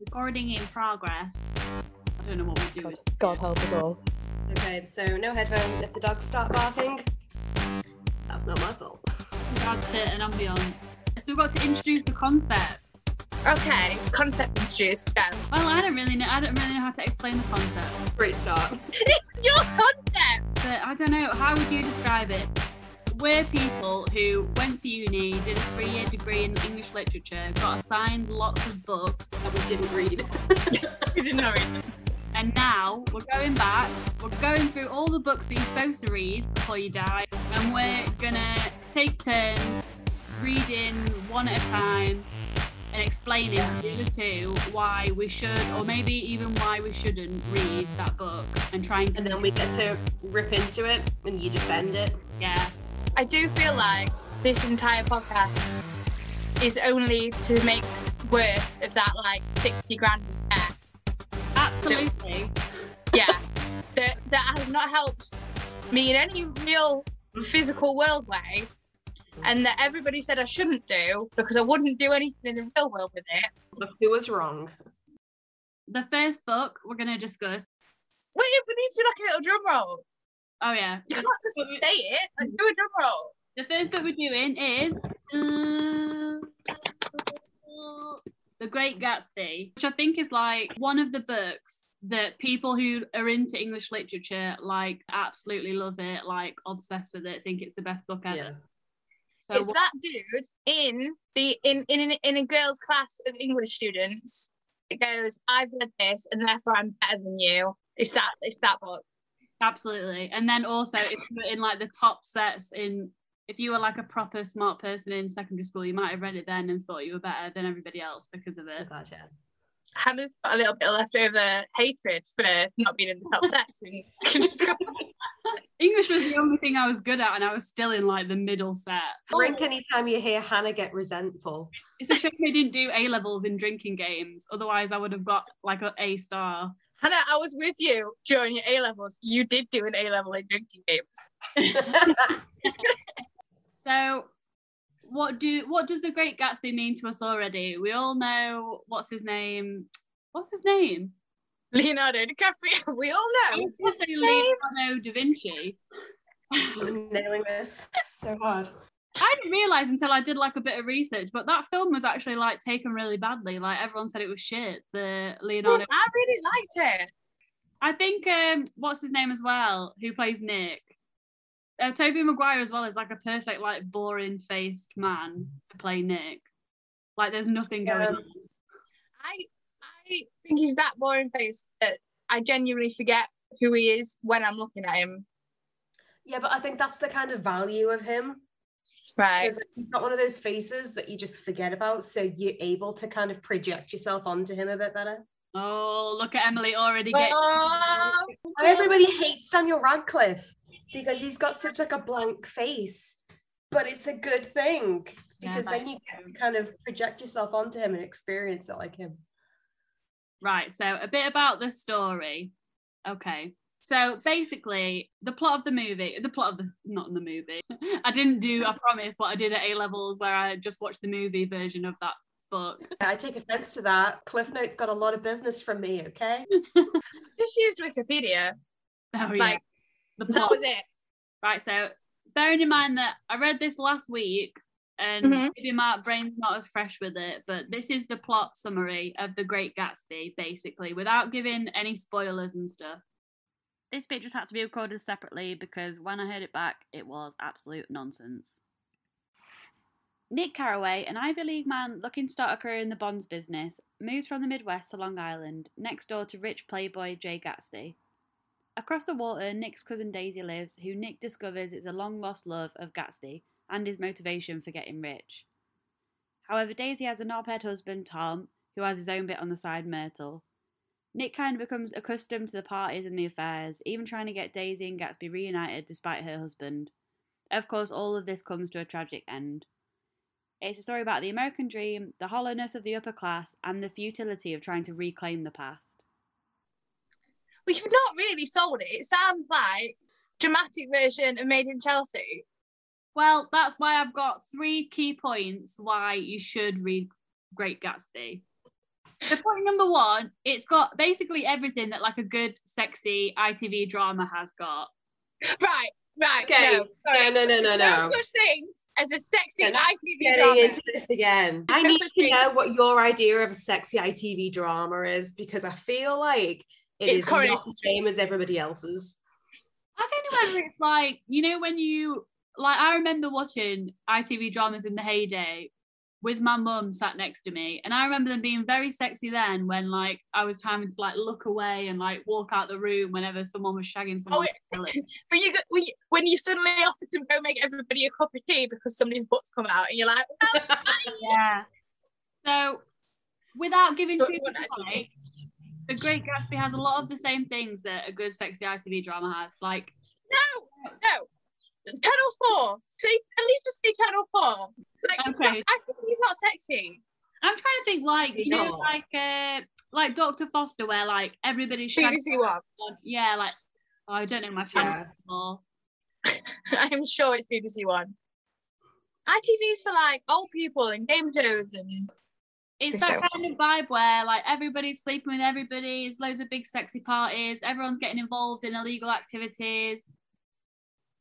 Recording in progress. I don't know what we're doing. God, God help us all. Okay, so no headphones. If the dogs start barking, that's not my fault. That's it, an ambience. So we've got to introduce the concept. Okay, concept introduced. Go. Well, I don't really know. I don't really know how to explain the concept. Great start. it's your concept. But I don't know. How would you describe it? We're people who went to uni, did a three-year degree in English literature, got assigned lots of books that we didn't read. we didn't know it. And now we're going back. We're going through all the books that you're supposed to read before you die, and we're gonna take turns reading one at a time and explaining to the other two why we should, or maybe even why we shouldn't read that book, and try and. And then we get to rip into it, and you defend it. Yeah. I do feel like this entire podcast is only to make worth of that like sixty grand. Yeah. Absolutely. yeah. That that has not helped me in any real physical world way. And that everybody said I shouldn't do because I wouldn't do anything in the real world with it. Look who was wrong. The first book we're going to discuss. Wait, we need to like a little drum roll. Oh, yeah. You can't just state it and do a drum roll. The first book we're doing is The Great Gatsby, which I think is like one of the books that people who are into English literature like absolutely love it, like obsessed with it, think it's the best book ever. Yeah. So it's what- that dude in the in in in a girls' class of English students. It goes, I've read this, and therefore I'm better than you. It's that it's that book. Absolutely, and then also it's in like the top sets in. If you were like a proper smart person in secondary school, you might have read it then and thought you were better than everybody else because of it. Gotcha. Hannah's got a little bit of leftover hatred for not being in the top sets. English was the only thing I was good at, and I was still in like the middle set. Drink anytime you hear Hannah get resentful. It's a shame they didn't do A levels in drinking games. Otherwise, I would have got like an A star. Hannah, I was with you during your A levels. You did do an A level in drinking games. so, what do what does the Great Gatsby mean to us already? We all know what's his name. What's his name? Leonardo DiCaprio. We all know. What's his Leonardo da Vinci. I'm nailing this so hard. I didn't realize until I did like a bit of research, but that film was actually like taken really badly. Like everyone said it was shit. The Leonardo. Well, I really liked it. I think um, what's his name as well, who plays Nick. Uh, Tobey Maguire as well is like a perfect like boring faced man to play Nick. Like there's nothing going yeah. on. I I think he's that boring faced that I genuinely forget who he is when I'm looking at him. Yeah, but I think that's the kind of value of him. Right. Because he's got one of those faces that you just forget about. So you're able to kind of project yourself onto him a bit better. Oh, look at Emily already getting. Oh, Everybody hates Daniel Radcliffe because he's got such like a blank face, but it's a good thing because Yeah, then you can kind of project yourself onto him and experience it like him. Right, so a bit about the story. Okay. So basically, the plot of the movie, the plot of the, not in the movie, I didn't do, I promise, what I did at A levels where I just watched the movie version of that book. I take offense to that. Cliff Notes got a lot of business from me, okay? just used Wikipedia. Oh, yeah. Like the that plot. was it. Right, so bearing in mind that I read this last week and Mhm. maybe my brain's not as fresh with it, but this is the plot summary of The Great Gatsby, basically, without giving any spoilers and stuff. This bit just had to be recorded separately because when I heard it back, it was absolute nonsense. Nick Carraway, an Ivy League man looking to start a career in the bonds business, moves from the Midwest to Long Island, next door to rich playboy Jay Gatsby. Across the water, Nick's cousin Daisy lives, who Nick discovers is a long lost love of Gatsby and his motivation for getting rich. However, Daisy has a knobhead husband, Tom, who has his own bit on the side, Myrtle. Nick kind of becomes accustomed to the parties and the affairs, even trying to get Daisy and Gatsby reunited despite her husband. Of course, all of this comes to a tragic end. It's a story about the American dream, the hollowness of the upper class, and the futility of trying to reclaim the past. Well, you've not really sold it. It sounds like dramatic version of Made in Chelsea. Well, that's why I've got three key points why you should read Great Gatsby. So point number one, it's got basically everything that like a good, sexy ITV drama has got. Right, right. Okay. No, sorry. No, no, no, no, no. no such thing as a sexy Yeah, ITV Getting drama. into this again. I no need to thing. know what your idea of a sexy ITV drama is because I feel like it It's is not the same as everybody else's. I don't know whether it's like, you know, when you like I remember watching ITV dramas in the heyday with my mum sat next to me. And I remember them being very sexy then when like I was having to like look away and like walk out the room whenever someone was shagging oh, someone. Oh, But you, got- when you when you suddenly offer to go make everybody a cup of tea because somebody's butt's come out, and you're like, yeah. So without giving too much away, The Great Gatsby has a lot of the same things that a good sexy ITV drama has. Like no, no. Channel Four. See, at least just say Channel Four. Like, Okay. I think he's not sexy. I'm trying to think like, you know, like uh like Dr. Foster where like everybody's BBC One. Yeah, like oh, I don't know my channel anymore. I'm sure it's BBC One. ITV's for like old people and game shows and It's that kind of vibe where like everybody's sleeping with everybody, it's loads of big sexy parties, everyone's getting involved in illegal activities.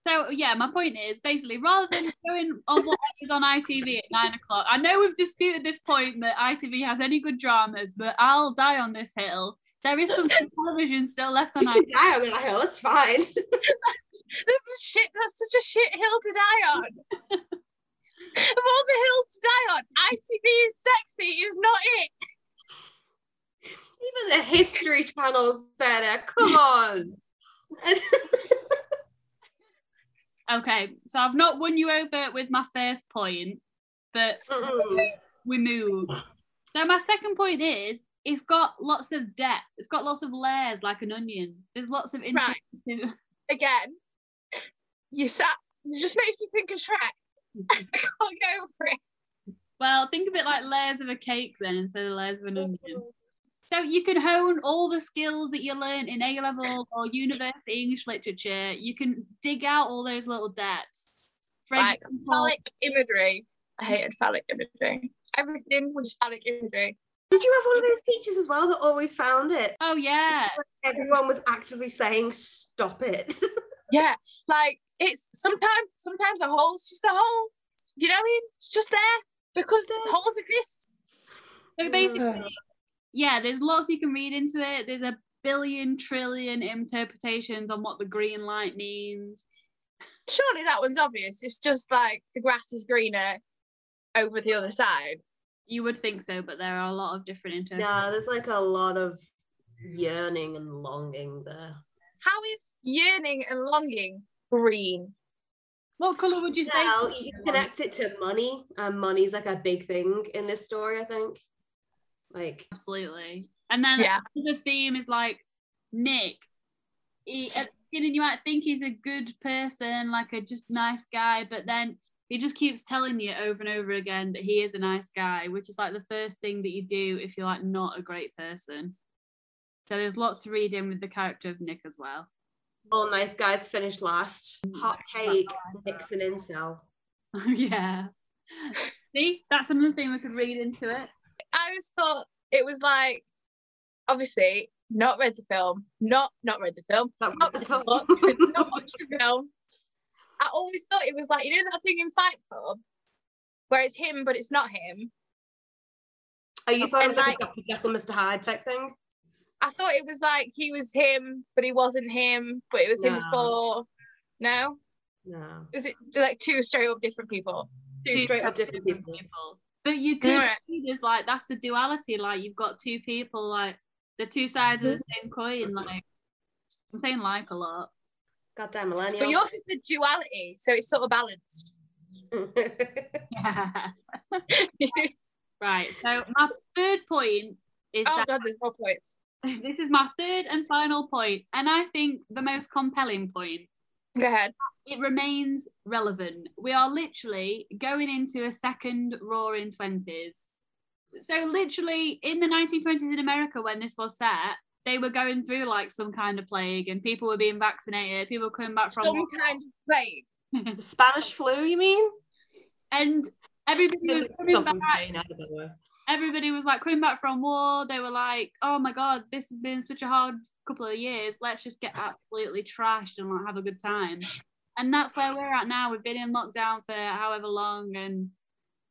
So yeah, my point is basically rather than going on what is on ITV at nine o'clock, I know we've disputed this point that ITV has any good dramas, but I'll die on this hill. There is some television still left on ITV. die on that hill, it's fine. this is shit. That's such a shit hill to die on. of all the hills to die on, ITV is sexy is not it. Even the History Channel's better. Come on. Okay, so I've not won you over with my first point, but Mm-mm. we move. So my second point is it's got lots of depth. It's got lots of layers like an onion. There's lots of interesting. Right. Again, you sat. It just makes me think of Shrek. I can't get over it. Well, think of it like layers of a cake then instead of layers of an onion. So you can hone all the skills that you learned in A level or university English literature. You can dig out all those little depths. For Like example- phallic imagery. I hated phallic imagery. Everything was phallic imagery. Did you have one of those teachers as well that always found it? oh yeah, Everyone was actively saying, stop it. Yeah, like it's sometimes sometimes a hole's just a hole. You know what I mean? It's just there because holes exist. So basically, yeah, there's lots you can read into it. There's a billion trillion interpretations on what the green light means. Surely that one's obvious. It's just like the grass is greener over the other side. You would think so, but there are a lot of different interpretations. yeah, there's like a lot of yearning and longing there. How is yearning and longing green? What colour would you say? Well, you connect it to money, and money's like a big thing in this story, I think. Like, Absolutely. And then Yeah. the theme is like Nick. He, at the beginning, you might think he's a good person, like a just nice guy, but then he just keeps telling you over and over again that he is a nice guy, which is like the first thing that you do if you're like not a great person. So there's lots to read in with the character of Nick as well. all nice guys finish last. Hot take, Nick's an incel. yeah. See, that's another thing we could read into it. I always thought it was like obviously not read the film, not not read the film, Not not read the the book, film. not watched the film. I always thought it was like you know that thing in Fight Club where it's him but it's not him. Oh, you thought it And was like, like- a Dr. Jekyll, Mr. Hyde type thing? I thought it was like he was him but he wasn't him, but it was him No. before. No, No. is it like two straight up different people? Two straight up different people. But you could Right. see there's like that's the duality. Like you've got two people, like the two sides of the mm-hmm. same coin. Like I'm saying like a lot. Goddamn millennial. But yours is the duality, so it's sort of balanced. Yeah. right. So my third point is oh that god, there's more points. this is my third and final point, and I think the most compelling point. Go ahead. It remains relevant. We are literally going into a second roaring twenties. So literally in the 1920s in America, when this was set, they were going through like some kind of plague, and people were being vaccinated. People were coming back from Some kind of plague. the Spanish flu, you mean? and everybody was coming back. from Spain, everybody was like coming back from war. They were like, "Oh my god, this has been such a hard couple of years. Let's just get absolutely trashed and like, have a good time." And that's where we're at now. We've been in lockdown for however long, and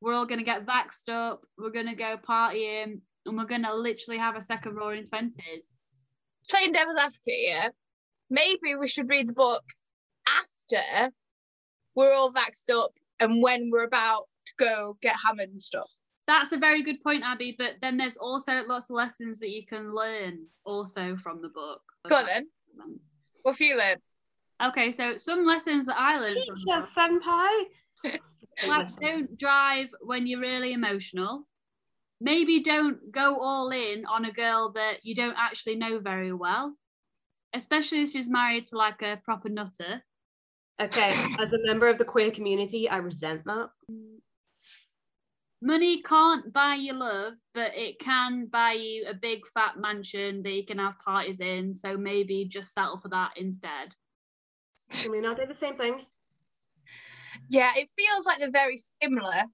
we're all gonna get vaxxed up. We're gonna go partying, and we're gonna literally have a second roaring twenties. Playing devil's advocate here. Maybe we should read the book after we're all vaxxed up and when we're about to go get hammered and stuff. That's a very good point, Abby. But then there's also lots of lessons that you can learn also from the book. Go on then. What have you learned? Okay, so some lessons that I learned from the Teacher, book. senpai. like don't drive when you're really emotional maybe don't go all in on a girl that you don't actually know very well especially if she's married to like a proper nutter Okay, as a member of the queer community, I resent that. Money can't buy you love but it can buy you a big fat mansion that you can have parties in so maybe just settle for that instead I mean, I'll do the same thing. Yeah, it feels like they're very similar,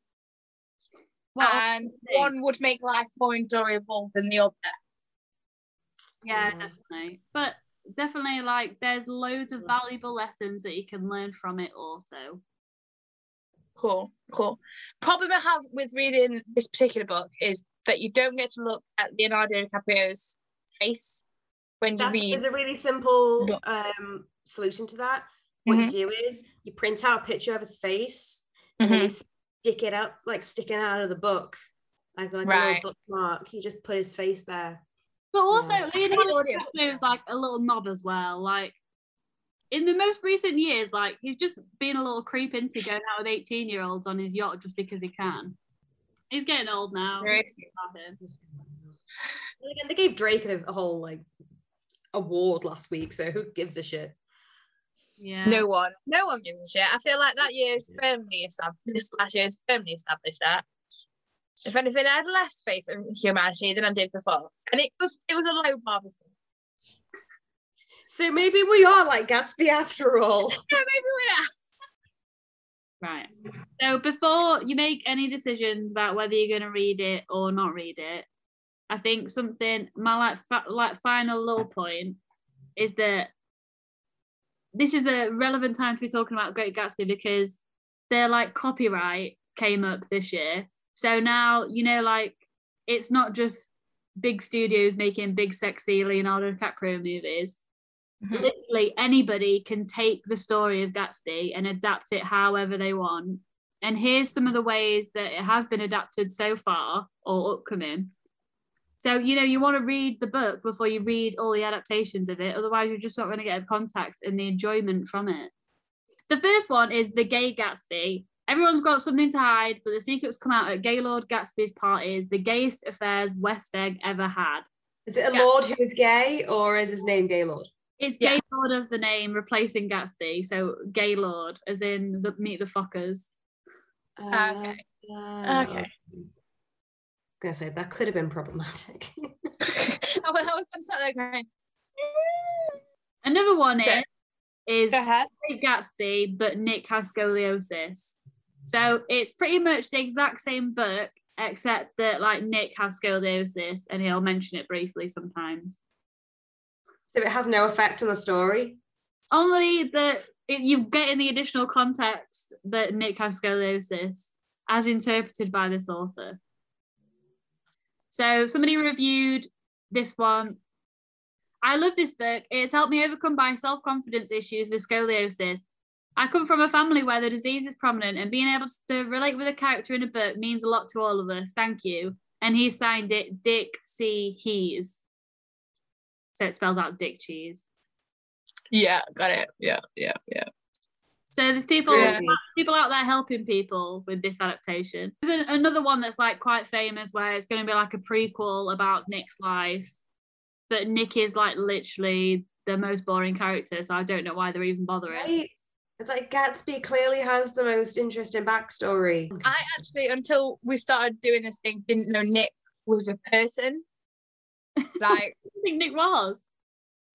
well, and one would make life more enjoyable than the other. yeah Yeah. definitely but definitely like there's loads of valuable lessons that you can learn from it also Cool, cool. Problem I have with reading this particular book is that you don't get to look at Leonardo DiCaprio's face when you That's read. there's a really simple Look. um, solution to that. What Mhm. you do is you print out a picture of his face and then you stick it out, like sticking out of the book, like, like a Right. little bookmark. You just put his face there. But also, Yeah. Leonardo Audio. DiCaprio is like a little knob as well. Like in the most recent years, like he's just been a little creep into going out with eighteen-year-olds on his yacht just because he can. He's getting old now. Very Love him. And again, they gave Drake a, a whole like award last week, so who gives a shit? Yeah. No one, no one gives a shit. I feel like that year's firmly established. Last year's firmly established that. If anything, I had less faith in humanity than I did before, and it was it was a low bar before. So maybe we are like Gatsby after all. Yeah, maybe we are. Right. So before you make any decisions about whether you're going to read it or not read it, I think something my like fa- like final little point is that this is a relevant time to be talking about Great Gatsby because their like copyright came up this year. So now you know like it's not just big studios making big sexy Leonardo DiCaprio movies Mhm. literally anybody can take the story of Gatsby and adapt it however they want. And here's some of the ways that it has been adapted so far or upcoming. So, you know, you want to read the book before you read all the adaptations of it. Otherwise, you're just not going to get the context and the enjoyment from it. The first one is The Gay Gatsby. Everyone's got something to hide, but the secrets come out at Gaylord Gatsby's parties, the gayest affairs West Egg ever had. Is it a lord who is gay, or is his name Gaylord? It's Yeah. Gaylord as the name, replacing Gatsby. So Gaylord, as in the Meet the Fockers. Okay. Uh, Okay. gonna say that could have been problematic. I was I was just sat there going, Another one So- is is go ahead. Great Gatsby, but Nick has scoliosis. So it's pretty much the exact same book, except that like Nick has scoliosis, and he'll mention it briefly sometimes. So it has no effect on the story. Only that you get in the additional context that Nick has scoliosis, as interpreted by this author. So somebody reviewed this one. I love this book. It's helped me overcome my self confidence issues with scoliosis. I come from a family where the disease is prominent, and being able to relate with a character in a book means a lot to all of us. Thank you. And he signed it Dick C. Hees. So it spells out Dick Cheese. Yeah, got it. Yeah, yeah, yeah. So there's people Yeah. people out there helping people with this adaptation. There's an- another one that's like quite famous where it's going to be like a prequel about Nick's life, but Nick is like literally the most boring character, so I don't know why they're even bothering. Right? It's like Gatsby clearly has the most interesting backstory. I actually, until we started doing this thing, didn't know Nick was a person. Like I think Nick was.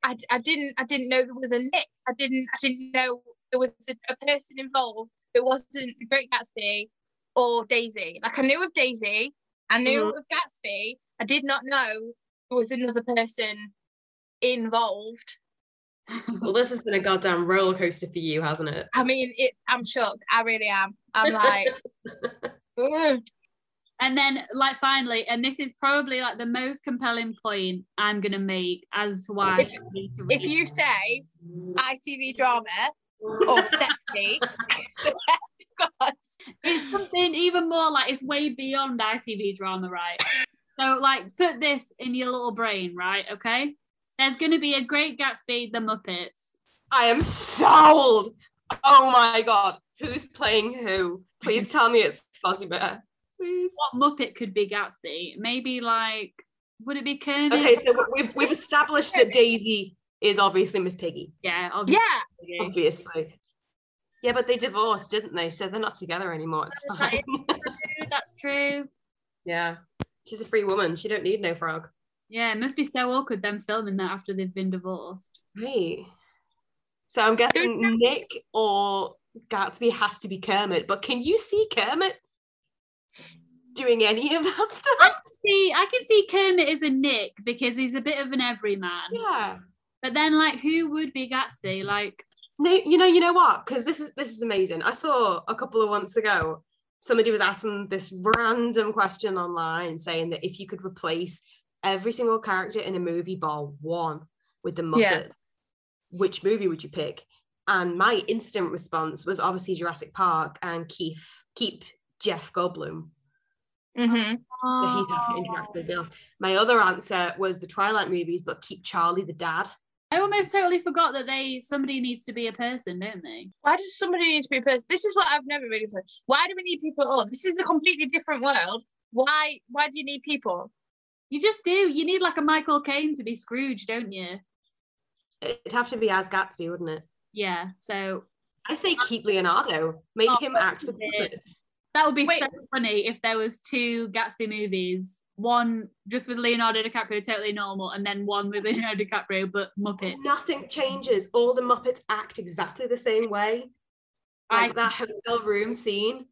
I, I didn't I didn't know there was a Nick. I didn't I didn't know there was a, a person involved. It wasn't the Great Gatsby or Daisy. Like I knew of Daisy, I knew mm-hmm. it was Gatsby. I did not know there was another person involved. Well, this has been a goddamn roller coaster for you, hasn't it? I mean, it. I'm shocked. I really am. I'm like, ugh. And then, like, finally, and this is probably like the most compelling point I'm gonna make as to why If- to if you say ITV drama or sexy, God, it's something even more like it's way beyond ITV drama, right? So, like, put this in your little brain, right? Okay, there's gonna be a Great Gatsby, The Muppets. I am sold. Oh my god. Who's playing who? Please tell me it's Fozzie Bear. Please. What Muppet could be Gatsby? Maybe like, would it be Kermit? Okay, so we've we've established that Daisy is obviously Miss Piggy. Yeah, obviously. yeah, Obviously. Yeah, but they divorced, didn't they? So they're not together anymore. It's That fine. is That's true. yeah. She's a free woman. She don't need no frog. Yeah, it must be so awkward them filming that after they've been divorced. Right. So I'm guessing Nick or Gatsby has to be Kermit, but can you see Kermit doing any of that stuff? I can See, I can see Kermit as a Nick because he's a bit of an everyman. Yeah. But then, like, who would be Gatsby? Like, No, you know, you know what? Because this is this is amazing. I saw a couple of months ago somebody was asking this random question online saying that if you could replace every single character in a movie bar one with the Muppets, Yeah. which movie would you pick? And my instant response was obviously Jurassic Park and Keith keep Jeff Goldblum. Hmm that he'd have to interact with Bills. My other answer was the Twilight movies, but keep Charlie the dad. I almost totally forgot that they somebody needs to be a person, don't they? Why does somebody need to be a person? This is what I've never really said. Why do we need people at all? This is a completely different world. Why? Why do you need people? You just do. You need like a Michael Caine to be Scrooge, don't you? It'd have to be as Gatsby, wouldn't it? Yeah. So I say keep Leonardo, make Oh, him act with yeah. puppets. That would be Wait. so funny if there was two Gatsby movies. One just with Leonardo DiCaprio, totally normal, and then one with Leonardo DiCaprio but Muppet. Nothing changes. All the Muppets act exactly the same way. Like I- that hotel room scene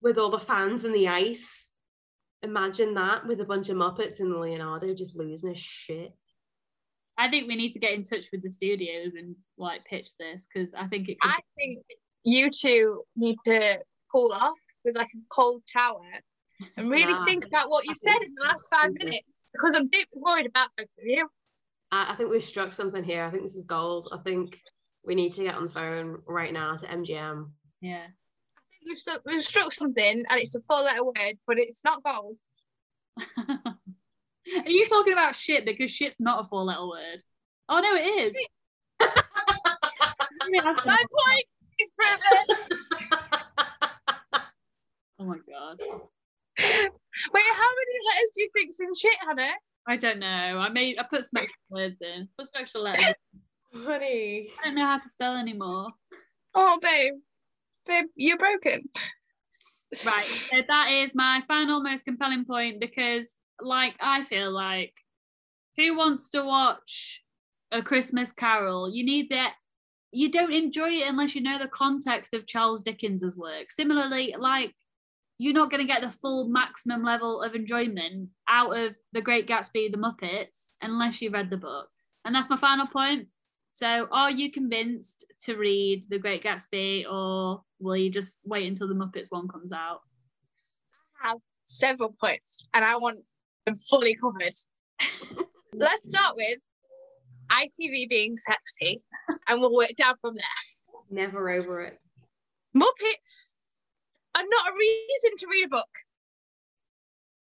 with all the fans and the ice. Imagine that with a bunch of Muppets and Leonardo just losing his shit. I think we need to get in touch with the studios and like pitch this because I think it could I think you two need to cool off with like a cold shower and really Nah, think about what you I said in the last five stupid. minutes because I'm deeply worried about both of you. I, I think we've struck something here. I think this is gold. I think we need to get on the phone right now to MGM. yeah. I think we've, struck- we've struck something and it's a four letter word, but it's not gold. Are you talking about shit because shit's not a four letter word? Oh no, it is. Maybe it has been. My point is proven. oh my god. Wait, how many letters do you think's in shit, Hannah? I don't know. I made I put some extra words in. Put some extra letters. Honey. I don't know how to spell anymore. Oh, babe. Babe, you're broken. Right. So that is my final most compelling point because like I feel like who wants to watch a Christmas carol? You need that you don't enjoy it unless you know the context of Charles Dickens's work. Similarly, like you're not going to get the full maximum level of enjoyment out of The Great Gatsby, The Muppets, unless you read the book. And that's my final point. So, are you convinced to read The Great Gatsby, or will you just wait until the Muppets one comes out? I have several points and I want them fully covered. Let's start with ITV being sexy and we'll work down from there. Never over it. Muppets are not a reason to read a book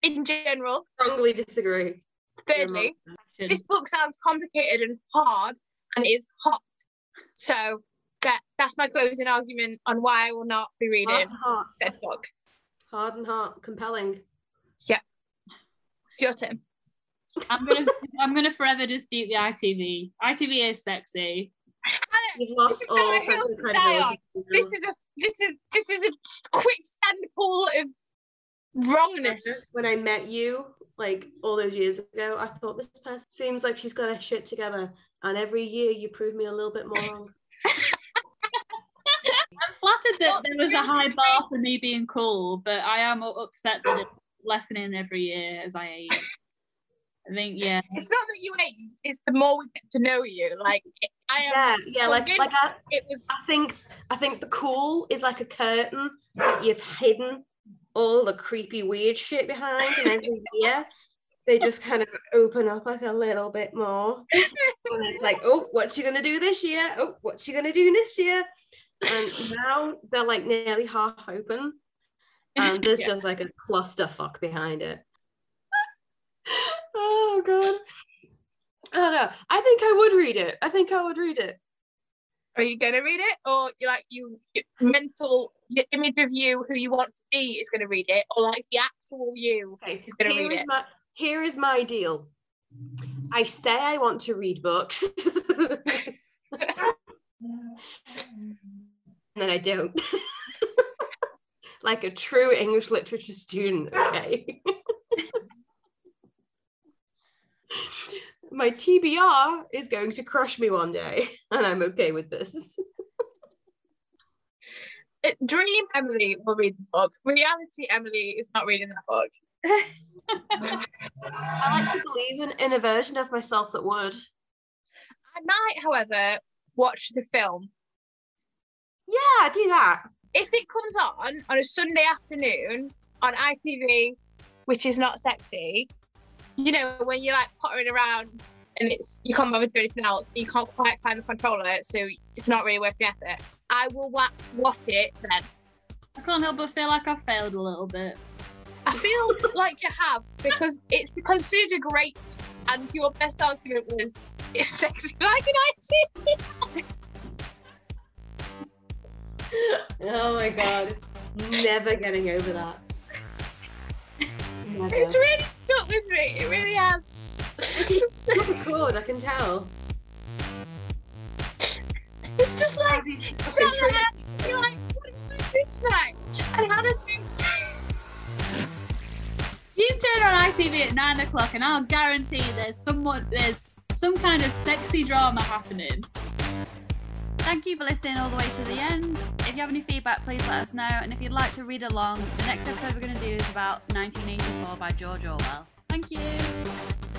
in general. Strongly disagree. Thirdly, this book sounds complicated and hard and is hot. So that that's my closing argument on why I will not be reading and said book. Hard and hot. Compelling. Yeah. It's your turn. I'm gonna, I'm gonna forever dispute the ITV. ITV is sexy. You've lost is all how sense of to die on. credibility. This is a this is this is a quicksand pool of wrongness. when I met you, like all those years ago, I thought this person seems like she's got her shit together. And every year you prove me a little bit more wrong. I'm flattered that there was a high bar for me being cool, but I am upset that it's lessening every year as I age. I think yeah. It's not that you age; it's the more we get to know you. Like I am. Yeah, yeah, like like I, It was. I think I think the cool is like a curtain that you've hidden all the creepy weird shit behind, and every year they just kind of open up like a little bit more. And it's like, oh, what's she gonna do this year? Oh, what's she gonna do this year? And now they're like nearly half open, um, and there's Yeah. just like a clusterfuck behind it. oh god. I don't know. I think I would read it. I think I would read it. Are you gonna read it, or you like you your mental image of you who you want to be is gonna read it, or like the actual you Okay, is gonna here read is it? my here is my deal. I say I want to read books, and then I don't. like a true English literature student, okay? my TBR is going to crush me one day, and I'm okay with this. Dream Emily will read the book. Reality Emily is not reading that book. I like to believe in, in a version of myself that would. I might, however, watch the film Yeah, do that. if it comes on on a Sunday afternoon on ITV, which is not sexy. You know when you're like pottering around and it's you can't bother to do anything else. You can't quite find the controller, so it's not really worth the effort. I will wa- watch it then. I can't help but feel like I've failed a little bit. I feel like you have because it's considered great, and your best argument was it's sexy like an IT. Oh my god. Never getting over that. Never. It's really stuck with me. It really has. It's good, I can tell. It's just like It's it's fucking not true. like, you're like, what is this like? And how does it? You turn on ITV at nine o'clock, and I'll guarantee there's someone there's some kind of sexy drama happening. Thank you for listening all the way to the end. If you have any feedback, please let us know. And if you'd like to read along, the next episode we're going to do is about 1984 by George Orwell. Thank you.